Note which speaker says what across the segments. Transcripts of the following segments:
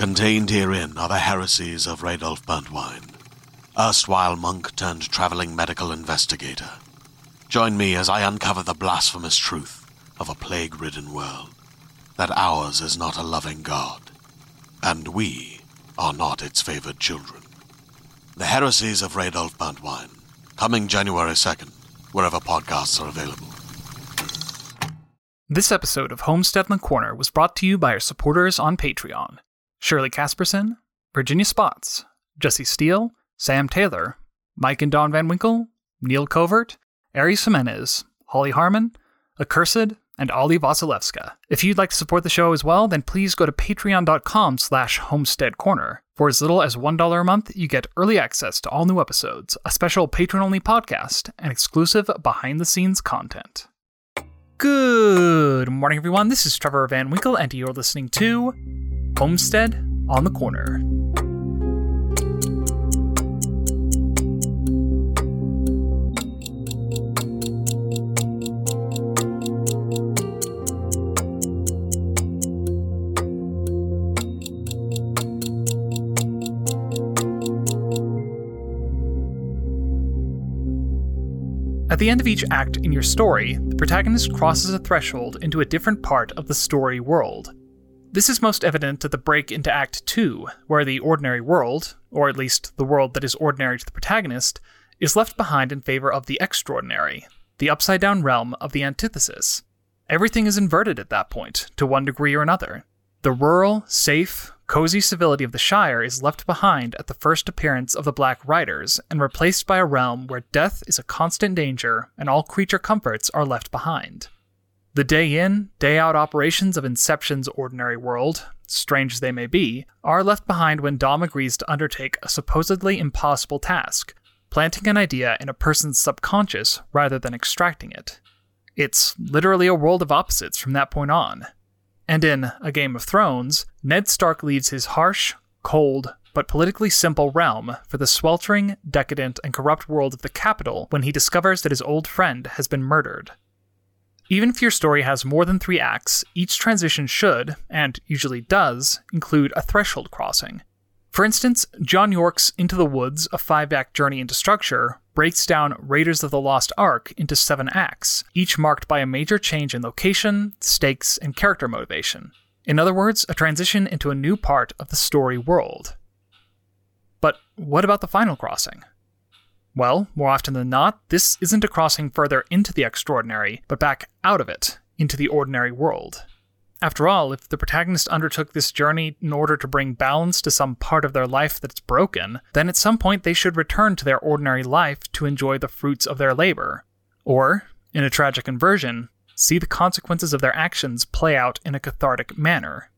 Speaker 1: Contained herein are the heresies of Radolf Burntwine, erstwhile monk turned traveling medical investigator. Join me as I uncover the blasphemous truth of a plague ridden world that ours is not a loving God, and we are not its favored children. The Heresies of Radolf Burntwine, coming January 2nd, wherever podcasts are available.
Speaker 2: This episode of Homestead in the Corner was brought to you by our supporters on Patreon Shirley Casperson, Virginia Spots, Jesse Steele, Sam Taylor, Mike and Don Van Winkle, Neil Covert, Aries Jimenez, Holly Harmon, Accursed, and Ali Vasilevska. If you'd like to support the show as well, then please go to patreon.com slash homestead corner. For as little as $1 a month, you get early access to all new episodes, a special patron-only podcast, and exclusive behind-the-scenes content. Good morning, everyone. This is Trevor Van Winkle, and you're listening to Homestead on the Corner. At the end of each act in your story, the protagonist crosses a threshold into a different part of the story world. This is most evident at the break into Act 2, where the ordinary world, or at least the world that is ordinary to the protagonist, is left behind in favor of the extraordinary, the upside down realm of the antithesis. Everything is inverted at that point, to one degree or another. The rural, safe, cozy civility of the Shire is left behind at the first appearance of the Black Riders and replaced by a realm where death is a constant danger and all creature comforts are left behind. The day in, day out operations of Inception's ordinary world, strange as they may be, are left behind when Dom agrees to undertake a supposedly impossible task, planting an idea in a person's subconscious rather than extracting it. It's literally a world of opposites from that point on. And in A Game of Thrones, Ned Stark leaves his harsh, cold, but politically simple realm for the sweltering, decadent, and corrupt world of the capital when he discovers that his old friend has been murdered. Even if your story has more than three acts, each transition should, and usually does, include a threshold crossing. For instance, John Yorke's Into the Woods, a five act journey into structure, breaks down Raiders of the Lost Ark into seven acts, each marked by a major change in location, stakes, and character motivation. In other words, a transition into a new part of the story world. But what about the final crossing? Well, more often than not, this isn't a crossing further into the extraordinary, but back out of it, into the ordinary world. After all, if the protagonist undertook this journey in order to bring balance to some part of their life that's broken, then at some point they should return to their ordinary life to enjoy the fruits of their labor. Or, in a tragic inversion, see the consequences of their actions play out in a cathartic manner.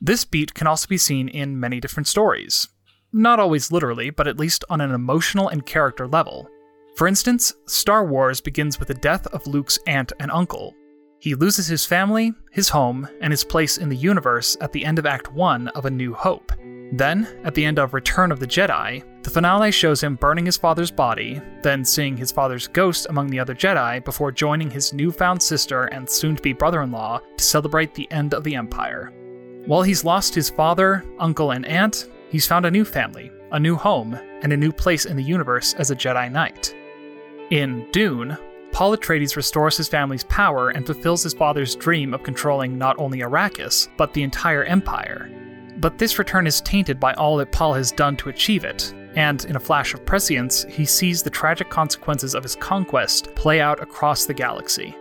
Speaker 2: This beat can also be seen in many different stories, not always literally, but at least on an emotional and character level. For instance, Star Wars begins with the death of Luke's aunt and uncle. He loses his family, his home, and his place in the universe at the end of Act 1 of A New Hope. Then, at the end of Return of the Jedi, the finale shows him burning his father's body, then seeing his father's ghost among the other Jedi before joining his newfound sister and soon to be brother in law to celebrate the end of the Empire. While he's lost his father, uncle, and aunt, He's found a new family, a new home, and a new place in the universe as a Jedi Knight. In Dune, Paul Atreides restores his family's power and fulfills his father's dream of controlling not only Arrakis, but the entire Empire. But this return is tainted by all that Paul has done to achieve it, and in a flash of prescience, he sees the tragic consequences of his conquest play out across the galaxy.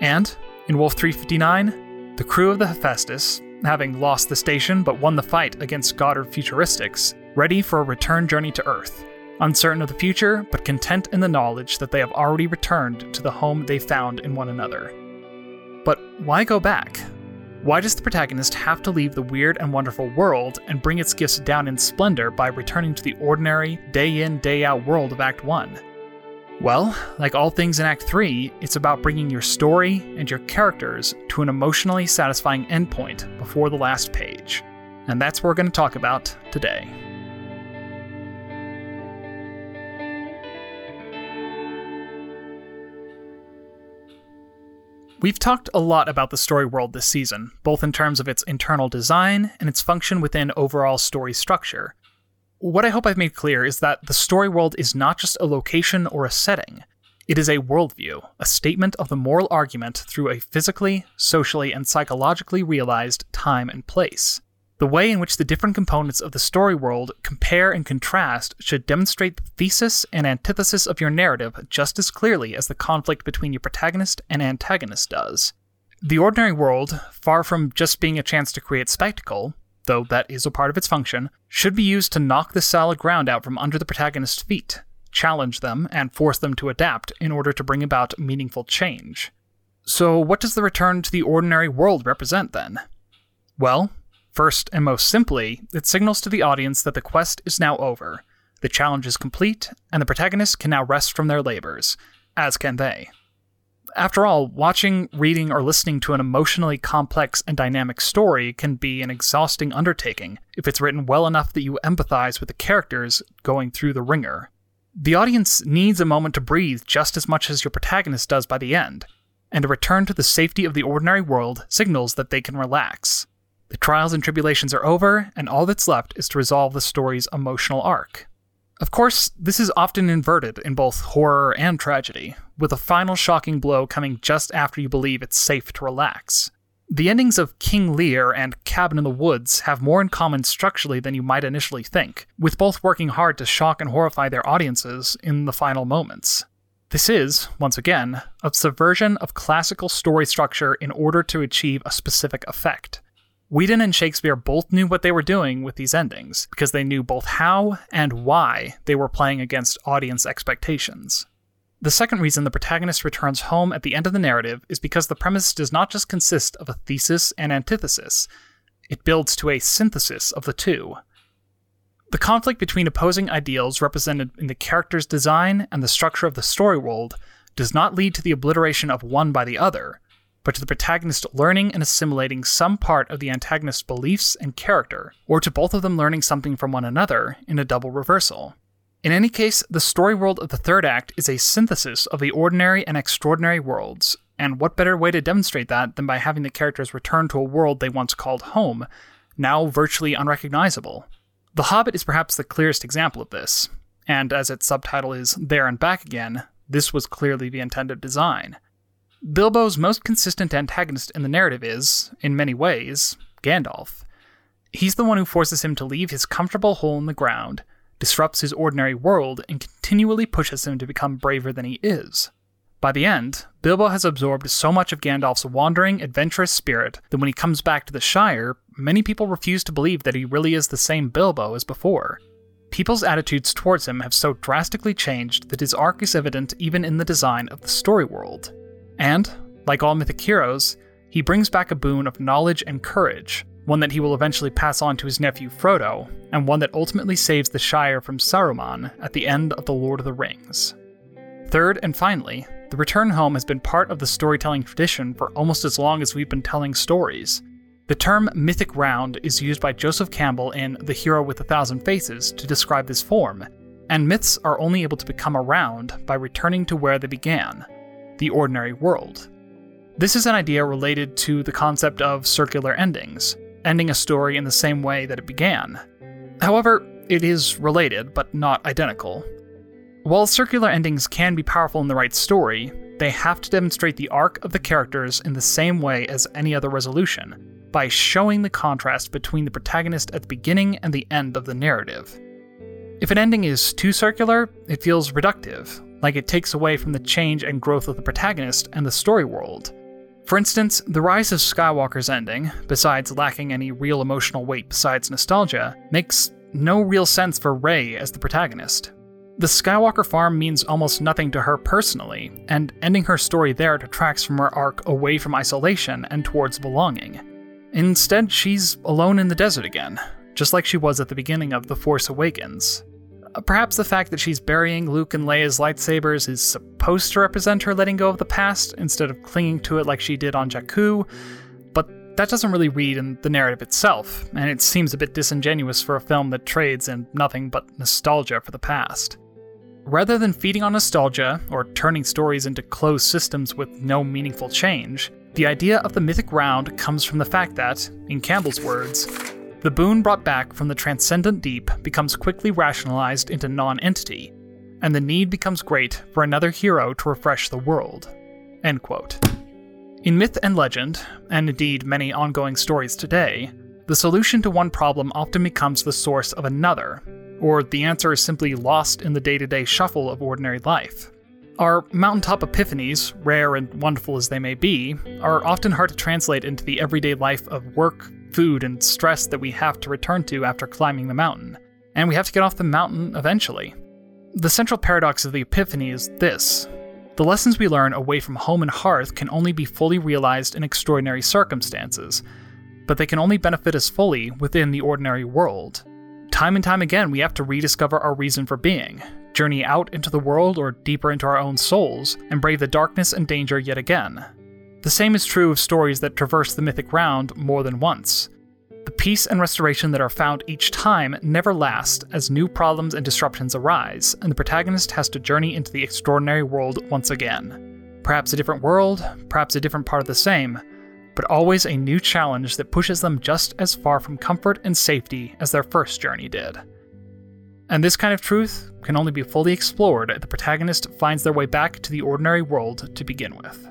Speaker 2: And, in Wolf 359, the crew of the Hephaestus, having lost the station but won the fight against Goddard Futuristics, ready for a return journey to Earth. Uncertain of the future, but content in the knowledge that they have already returned to the home they found in one another. But why go back? Why does the protagonist have to leave the weird and wonderful world and bring its gifts down in splendor by returning to the ordinary, day in, day out world of Act 1? Well, like all things in Act 3, it's about bringing your story and your characters to an emotionally satisfying endpoint before the last page. And that's what we're going to talk about today. We've talked a lot about the story world this season, both in terms of its internal design and its function within overall story structure. What I hope I've made clear is that the story world is not just a location or a setting. It is a worldview, a statement of the moral argument through a physically, socially, and psychologically realized time and place. The way in which the different components of the story world compare and contrast should demonstrate the thesis and antithesis of your narrative just as clearly as the conflict between your protagonist and antagonist does. The ordinary world, far from just being a chance to create spectacle, though that is a part of its function, should be used to knock the solid ground out from under the protagonist's feet, challenge them, and force them to adapt in order to bring about meaningful change. So, what does the return to the ordinary world represent then? Well, First and most simply, it signals to the audience that the quest is now over, the challenge is complete, and the protagonists can now rest from their labors, as can they. After all, watching, reading, or listening to an emotionally complex and dynamic story can be an exhausting undertaking if it's written well enough that you empathize with the characters going through the ringer. The audience needs a moment to breathe just as much as your protagonist does by the end, and a return to the safety of the ordinary world signals that they can relax. The trials and tribulations are over, and all that's left is to resolve the story's emotional arc. Of course, this is often inverted in both horror and tragedy, with a final shocking blow coming just after you believe it's safe to relax. The endings of King Lear and Cabin in the Woods have more in common structurally than you might initially think, with both working hard to shock and horrify their audiences in the final moments. This is, once again, a subversion of classical story structure in order to achieve a specific effect. Whedon and Shakespeare both knew what they were doing with these endings, because they knew both how and why they were playing against audience expectations. The second reason the protagonist returns home at the end of the narrative is because the premise does not just consist of a thesis and antithesis, it builds to a synthesis of the two. The conflict between opposing ideals represented in the character's design and the structure of the story world does not lead to the obliteration of one by the other, but to the protagonist learning and assimilating some part of the antagonist's beliefs and character, or to both of them learning something from one another in a double reversal. In any case, the story world of the third act is a synthesis of the ordinary and extraordinary worlds, and what better way to demonstrate that than by having the characters return to a world they once called home, now virtually unrecognizable? The Hobbit is perhaps the clearest example of this, and as its subtitle is There and Back Again, this was clearly the intended design. Bilbo's most consistent antagonist in the narrative is, in many ways, Gandalf. He's the one who forces him to leave his comfortable hole in the ground, disrupts his ordinary world, and continually pushes him to become braver than he is. By the end, Bilbo has absorbed so much of Gandalf's wandering, adventurous spirit that when he comes back to the Shire, many people refuse to believe that he really is the same Bilbo as before. People's attitudes towards him have so drastically changed that his arc is evident even in the design of the story world. And, like all mythic heroes, he brings back a boon of knowledge and courage, one that he will eventually pass on to his nephew Frodo, and one that ultimately saves the Shire from Saruman at the end of The Lord of the Rings. Third and finally, the return home has been part of the storytelling tradition for almost as long as we've been telling stories. The term mythic round is used by Joseph Campbell in The Hero with a Thousand Faces to describe this form, and myths are only able to become a round by returning to where they began, the ordinary world. This is an idea related to the concept of circular endings, ending a story in the same way that it began. However, it is related, but not identical. While circular endings can be powerful in the right story, they have to demonstrate the arc of the characters in the same way as any other resolution, by showing the contrast between the protagonist at the beginning and the end of the narrative. If an ending is too circular, it feels reductive, like it takes away from the change and growth of the protagonist and the story world. For instance, the rise of Skywalker's ending, besides lacking any real emotional weight besides nostalgia, makes no real sense for Rey as the protagonist. The Skywalker farm means almost nothing to her personally, and ending her story there detracts from her arc away from isolation and towards belonging. Instead, she's alone in the desert again, just like she was at the beginning of The Force Awakens. Perhaps the fact that she's burying Luke and Leia's lightsabers is supposed to represent her letting go of the past instead of clinging to it like she did on Jakku, but that doesn't really read in the narrative itself, and it seems a bit disingenuous for a film that trades in nothing but nostalgia for the past. Rather than feeding on nostalgia or turning stories into closed systems with no meaningful change, the idea of the mythic round comes from the fact that, in Campbell's words, the boon brought back from the transcendent deep becomes quickly rationalized into non entity, and the need becomes great for another hero to refresh the world. End quote. In myth and legend, and indeed many ongoing stories today, the solution to one problem often becomes the source of another, or the answer is simply lost in the day to day shuffle of ordinary life. Our mountaintop epiphanies, rare and wonderful as they may be, are often hard to translate into the everyday life of work, food, and stress that we have to return to after climbing the mountain. And we have to get off the mountain eventually. The central paradox of the Epiphany is this the lessons we learn away from home and hearth can only be fully realized in extraordinary circumstances, but they can only benefit us fully within the ordinary world. Time and time again, we have to rediscover our reason for being, journey out into the world or deeper into our own souls, and brave the darkness and danger yet again. The same is true of stories that traverse the mythic round more than once. The peace and restoration that are found each time never last as new problems and disruptions arise, and the protagonist has to journey into the extraordinary world once again. Perhaps a different world, perhaps a different part of the same, but always a new challenge that pushes them just as far from comfort and safety as their first journey did. And this kind of truth can only be fully explored if the protagonist finds their way back to the ordinary world to begin with.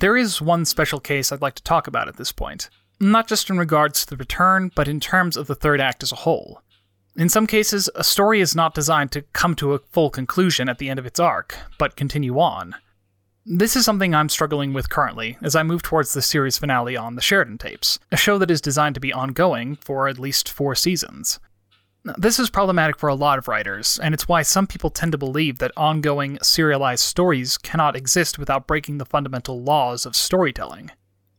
Speaker 2: There is one special case I'd like to talk about at this point, not just in regards to the return, but in terms of the third act as a whole. In some cases, a story is not designed to come to a full conclusion at the end of its arc, but continue on. This is something I'm struggling with currently as I move towards the series finale on The Sheridan Tapes, a show that is designed to be ongoing for at least four seasons. This is problematic for a lot of writers, and it's why some people tend to believe that ongoing, serialized stories cannot exist without breaking the fundamental laws of storytelling.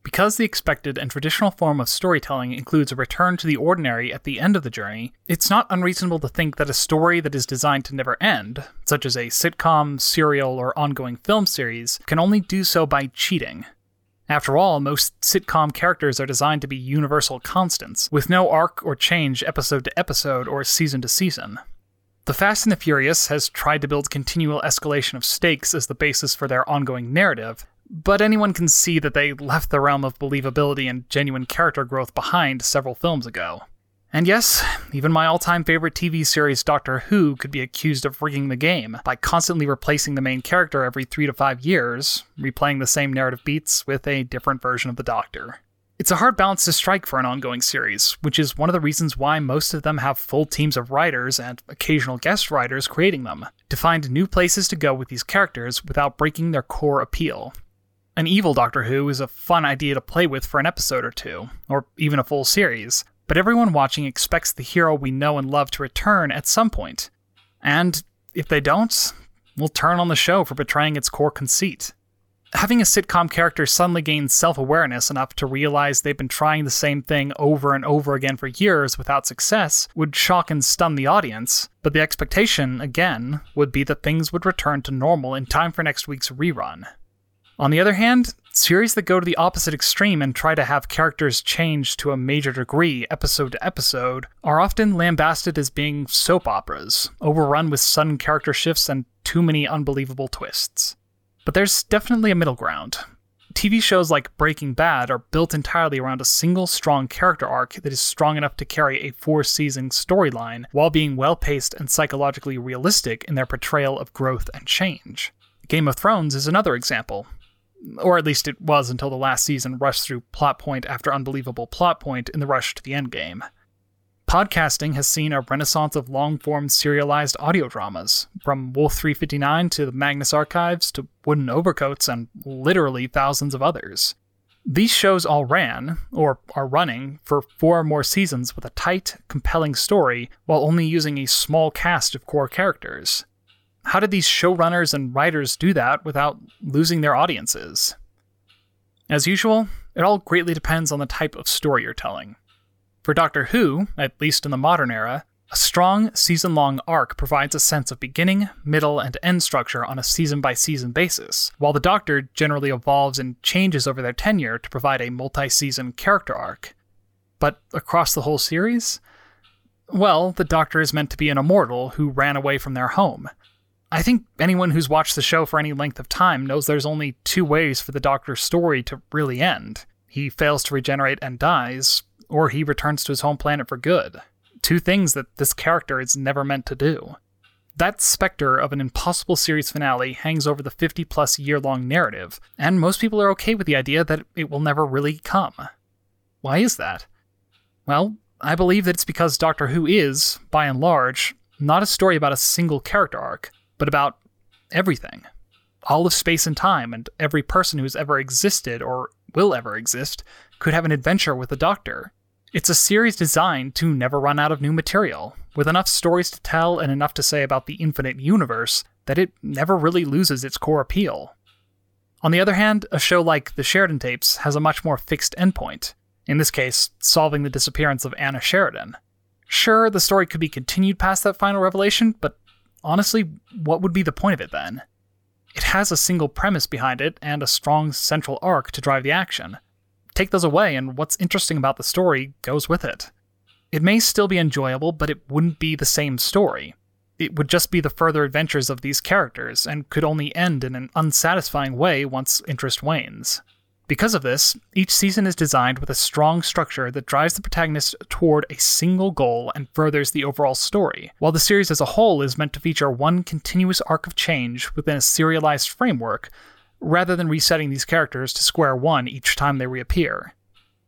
Speaker 2: Because the expected and traditional form of storytelling includes a return to the ordinary at the end of the journey, it's not unreasonable to think that a story that is designed to never end, such as a sitcom, serial, or ongoing film series, can only do so by cheating. After all, most sitcom characters are designed to be universal constants, with no arc or change episode to episode or season to season. The Fast and the Furious has tried to build continual escalation of stakes as the basis for their ongoing narrative, but anyone can see that they left the realm of believability and genuine character growth behind several films ago. And yes, even my all time favorite TV series Doctor Who could be accused of rigging the game by constantly replacing the main character every three to five years, replaying the same narrative beats with a different version of the Doctor. It's a hard balance to strike for an ongoing series, which is one of the reasons why most of them have full teams of writers and occasional guest writers creating them, to find new places to go with these characters without breaking their core appeal. An evil Doctor Who is a fun idea to play with for an episode or two, or even a full series, but everyone watching expects the hero we know and love to return at some point. And if they don't, we'll turn on the show for betraying its core conceit. Having a sitcom character suddenly gain self awareness enough to realize they've been trying the same thing over and over again for years without success would shock and stun the audience, but the expectation, again, would be that things would return to normal in time for next week's rerun. On the other hand, series that go to the opposite extreme and try to have characters change to a major degree episode to episode are often lambasted as being soap operas, overrun with sudden character shifts and too many unbelievable twists. But there's definitely a middle ground. TV shows like Breaking Bad are built entirely around a single strong character arc that is strong enough to carry a four season storyline while being well paced and psychologically realistic in their portrayal of growth and change. Game of Thrones is another example, or at least it was until the last season rushed through plot point after unbelievable plot point in the rush to the endgame. Podcasting has seen a renaissance of long form serialized audio dramas, from Wolf 359 to the Magnus Archives to Wooden Overcoats and literally thousands of others. These shows all ran, or are running, for four or more seasons with a tight, compelling story while only using a small cast of core characters. How did these showrunners and writers do that without losing their audiences? As usual, it all greatly depends on the type of story you're telling. For Doctor Who, at least in the modern era, a strong season long arc provides a sense of beginning, middle, and end structure on a season by season basis, while the Doctor generally evolves and changes over their tenure to provide a multi season character arc. But across the whole series? Well, the Doctor is meant to be an immortal who ran away from their home. I think anyone who's watched the show for any length of time knows there's only two ways for the Doctor's story to really end he fails to regenerate and dies, or he returns to his home planet for good two things that this character is never meant to do. That specter of an impossible series finale hangs over the 50 plus year long narrative, and most people are okay with the idea that it will never really come. Why is that? Well, I believe that it's because Doctor Who is, by and large, not a story about a single character arc, but about everything. All of space and time, and every person who's ever existed or will ever exist could have an adventure with the Doctor, it's a series designed to never run out of new material, with enough stories to tell and enough to say about the infinite universe that it never really loses its core appeal. On the other hand, a show like The Sheridan Tapes has a much more fixed endpoint, in this case, solving the disappearance of Anna Sheridan. Sure, the story could be continued past that final revelation, but honestly, what would be the point of it then? It has a single premise behind it and a strong central arc to drive the action take those away, and what's interesting about the story goes with it. It may still be enjoyable, but it wouldn't be the same story. It would just be the further adventures of these characters, and could only end in an unsatisfying way once interest wanes. Because of this, each season is designed with a strong structure that drives the protagonist toward a single goal and furthers the overall story, while the series as a whole is meant to feature one continuous arc of change within a serialized framework rather than resetting these characters to square one each time they reappear.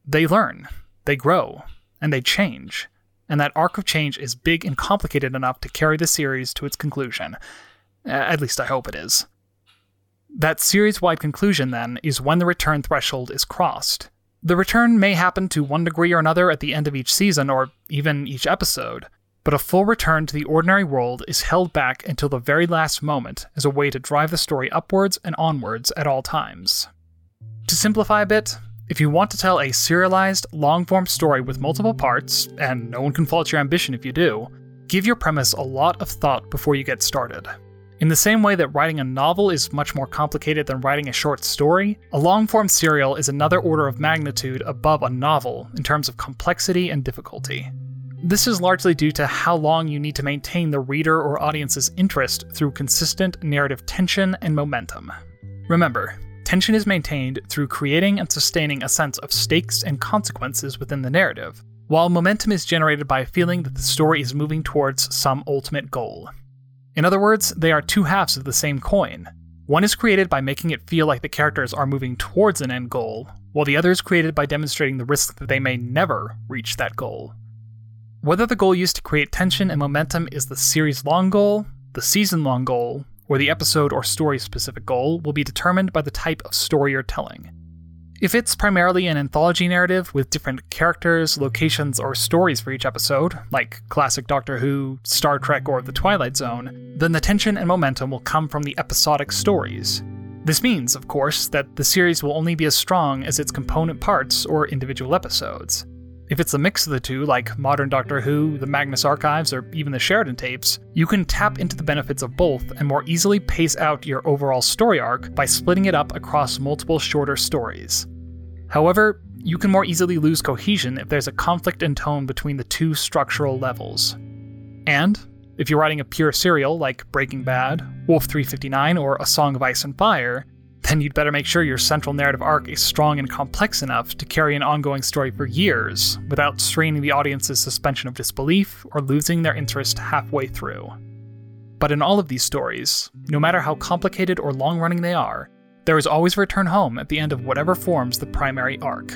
Speaker 2: They learn, they grow, and they change, and that arc of change is big and complicated enough to carry the series to its conclusion. At least I hope it is. That series wide conclusion, then, is when the return threshold is crossed. The return may happen to one degree or another at the end of each season or even each episode, but a full return to the ordinary world is held back until the very last moment as a way to drive the story upwards and onwards at all times. To simplify a bit, if you want to tell a serialized, long form story with multiple parts, and no one can fault your ambition if you do, give your premise a lot of thought before you get started. In the same way that writing a novel is much more complicated than writing a short story, a long form serial is another order of magnitude above a novel in terms of complexity and difficulty. This is largely due to how long you need to maintain the reader or audience's interest through consistent narrative tension and momentum. Remember, tension is maintained through creating and sustaining a sense of stakes and consequences within the narrative, while momentum is generated by a feeling that the story is moving towards some ultimate goal. In other words, they are two halves of the same coin. One is created by making it feel like the characters are moving towards an end goal, while the other is created by demonstrating the risk that they may never reach that goal. Whether the goal used to create tension and momentum is the series long goal, the season long goal, or the episode or story specific goal will be determined by the type of story you're telling. If it's primarily an anthology narrative with different characters, locations, or stories for each episode, like classic Doctor Who, Star Trek, or The Twilight Zone, then the tension and momentum will come from the episodic stories. This means, of course, that the series will only be as strong as its component parts or individual episodes. If it's a mix of the two, like modern Doctor Who, the Magnus Archives, or even the Sheridan tapes, you can tap into the benefits of both and more easily pace out your overall story arc by splitting it up across multiple shorter stories. However, you can more easily lose cohesion if there's a conflict in tone between the two structural levels. And, if you're writing a pure serial like Breaking Bad, Wolf 359, or A Song of Ice and Fire, then you'd better make sure your central narrative arc is strong and complex enough to carry an ongoing story for years without straining the audience's suspension of disbelief or losing their interest halfway through. But in all of these stories, no matter how complicated or long running they are, there is always a return home at the end of whatever forms the primary arc.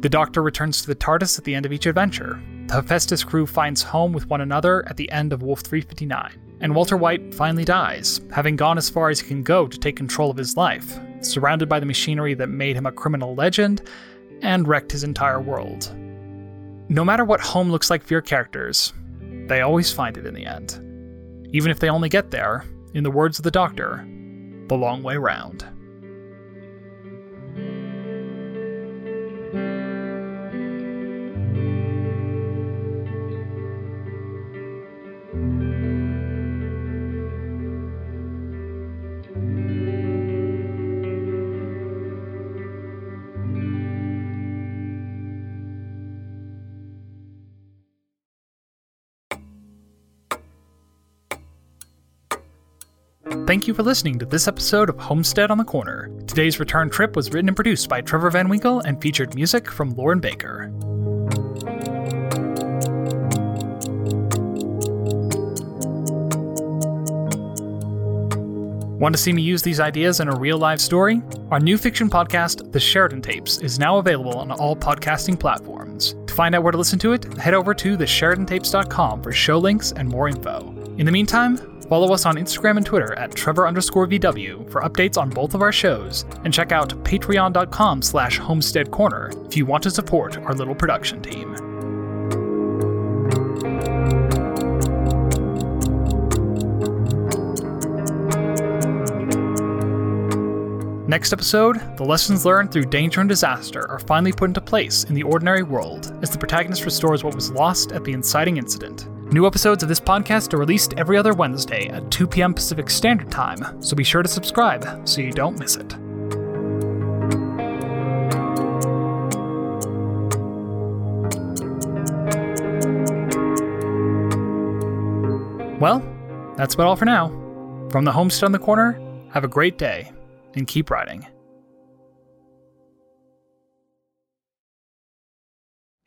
Speaker 2: The Doctor returns to the TARDIS at the end of each adventure. The Hephaestus crew finds home with one another at the end of Wolf 359 and Walter White finally dies, having gone as far as he can go to take control of his life, surrounded by the machinery that made him a criminal legend, and wrecked his entire world. No matter what home looks like for your characters, they always find it in the end. Even if they only get there, in the words of the doctor, the long way round. Thank you for listening to this episode of Homestead on the Corner. Today's return trip was written and produced by Trevor Van Winkle and featured music from Lauren Baker. Want to see me use these ideas in a real life story? Our new fiction podcast, The Sheridan Tapes, is now available on all podcasting platforms. To find out where to listen to it, head over to thesheridantapes.com for show links and more info. In the meantime, follow us on Instagram and Twitter at Trevor underscore VW for updates on both of our shows, and check out patreon.com slash homestead corner if you want to support our little production team. Next episode, the lessons learned through danger and disaster are finally put into place in the ordinary world as the protagonist restores what was lost at the inciting incident. New episodes of this podcast are released every other Wednesday at 2 p.m. Pacific Standard Time, so be sure to subscribe so you don't miss it. Well, that's about all for now. From the homestead on the corner, have a great day and keep writing.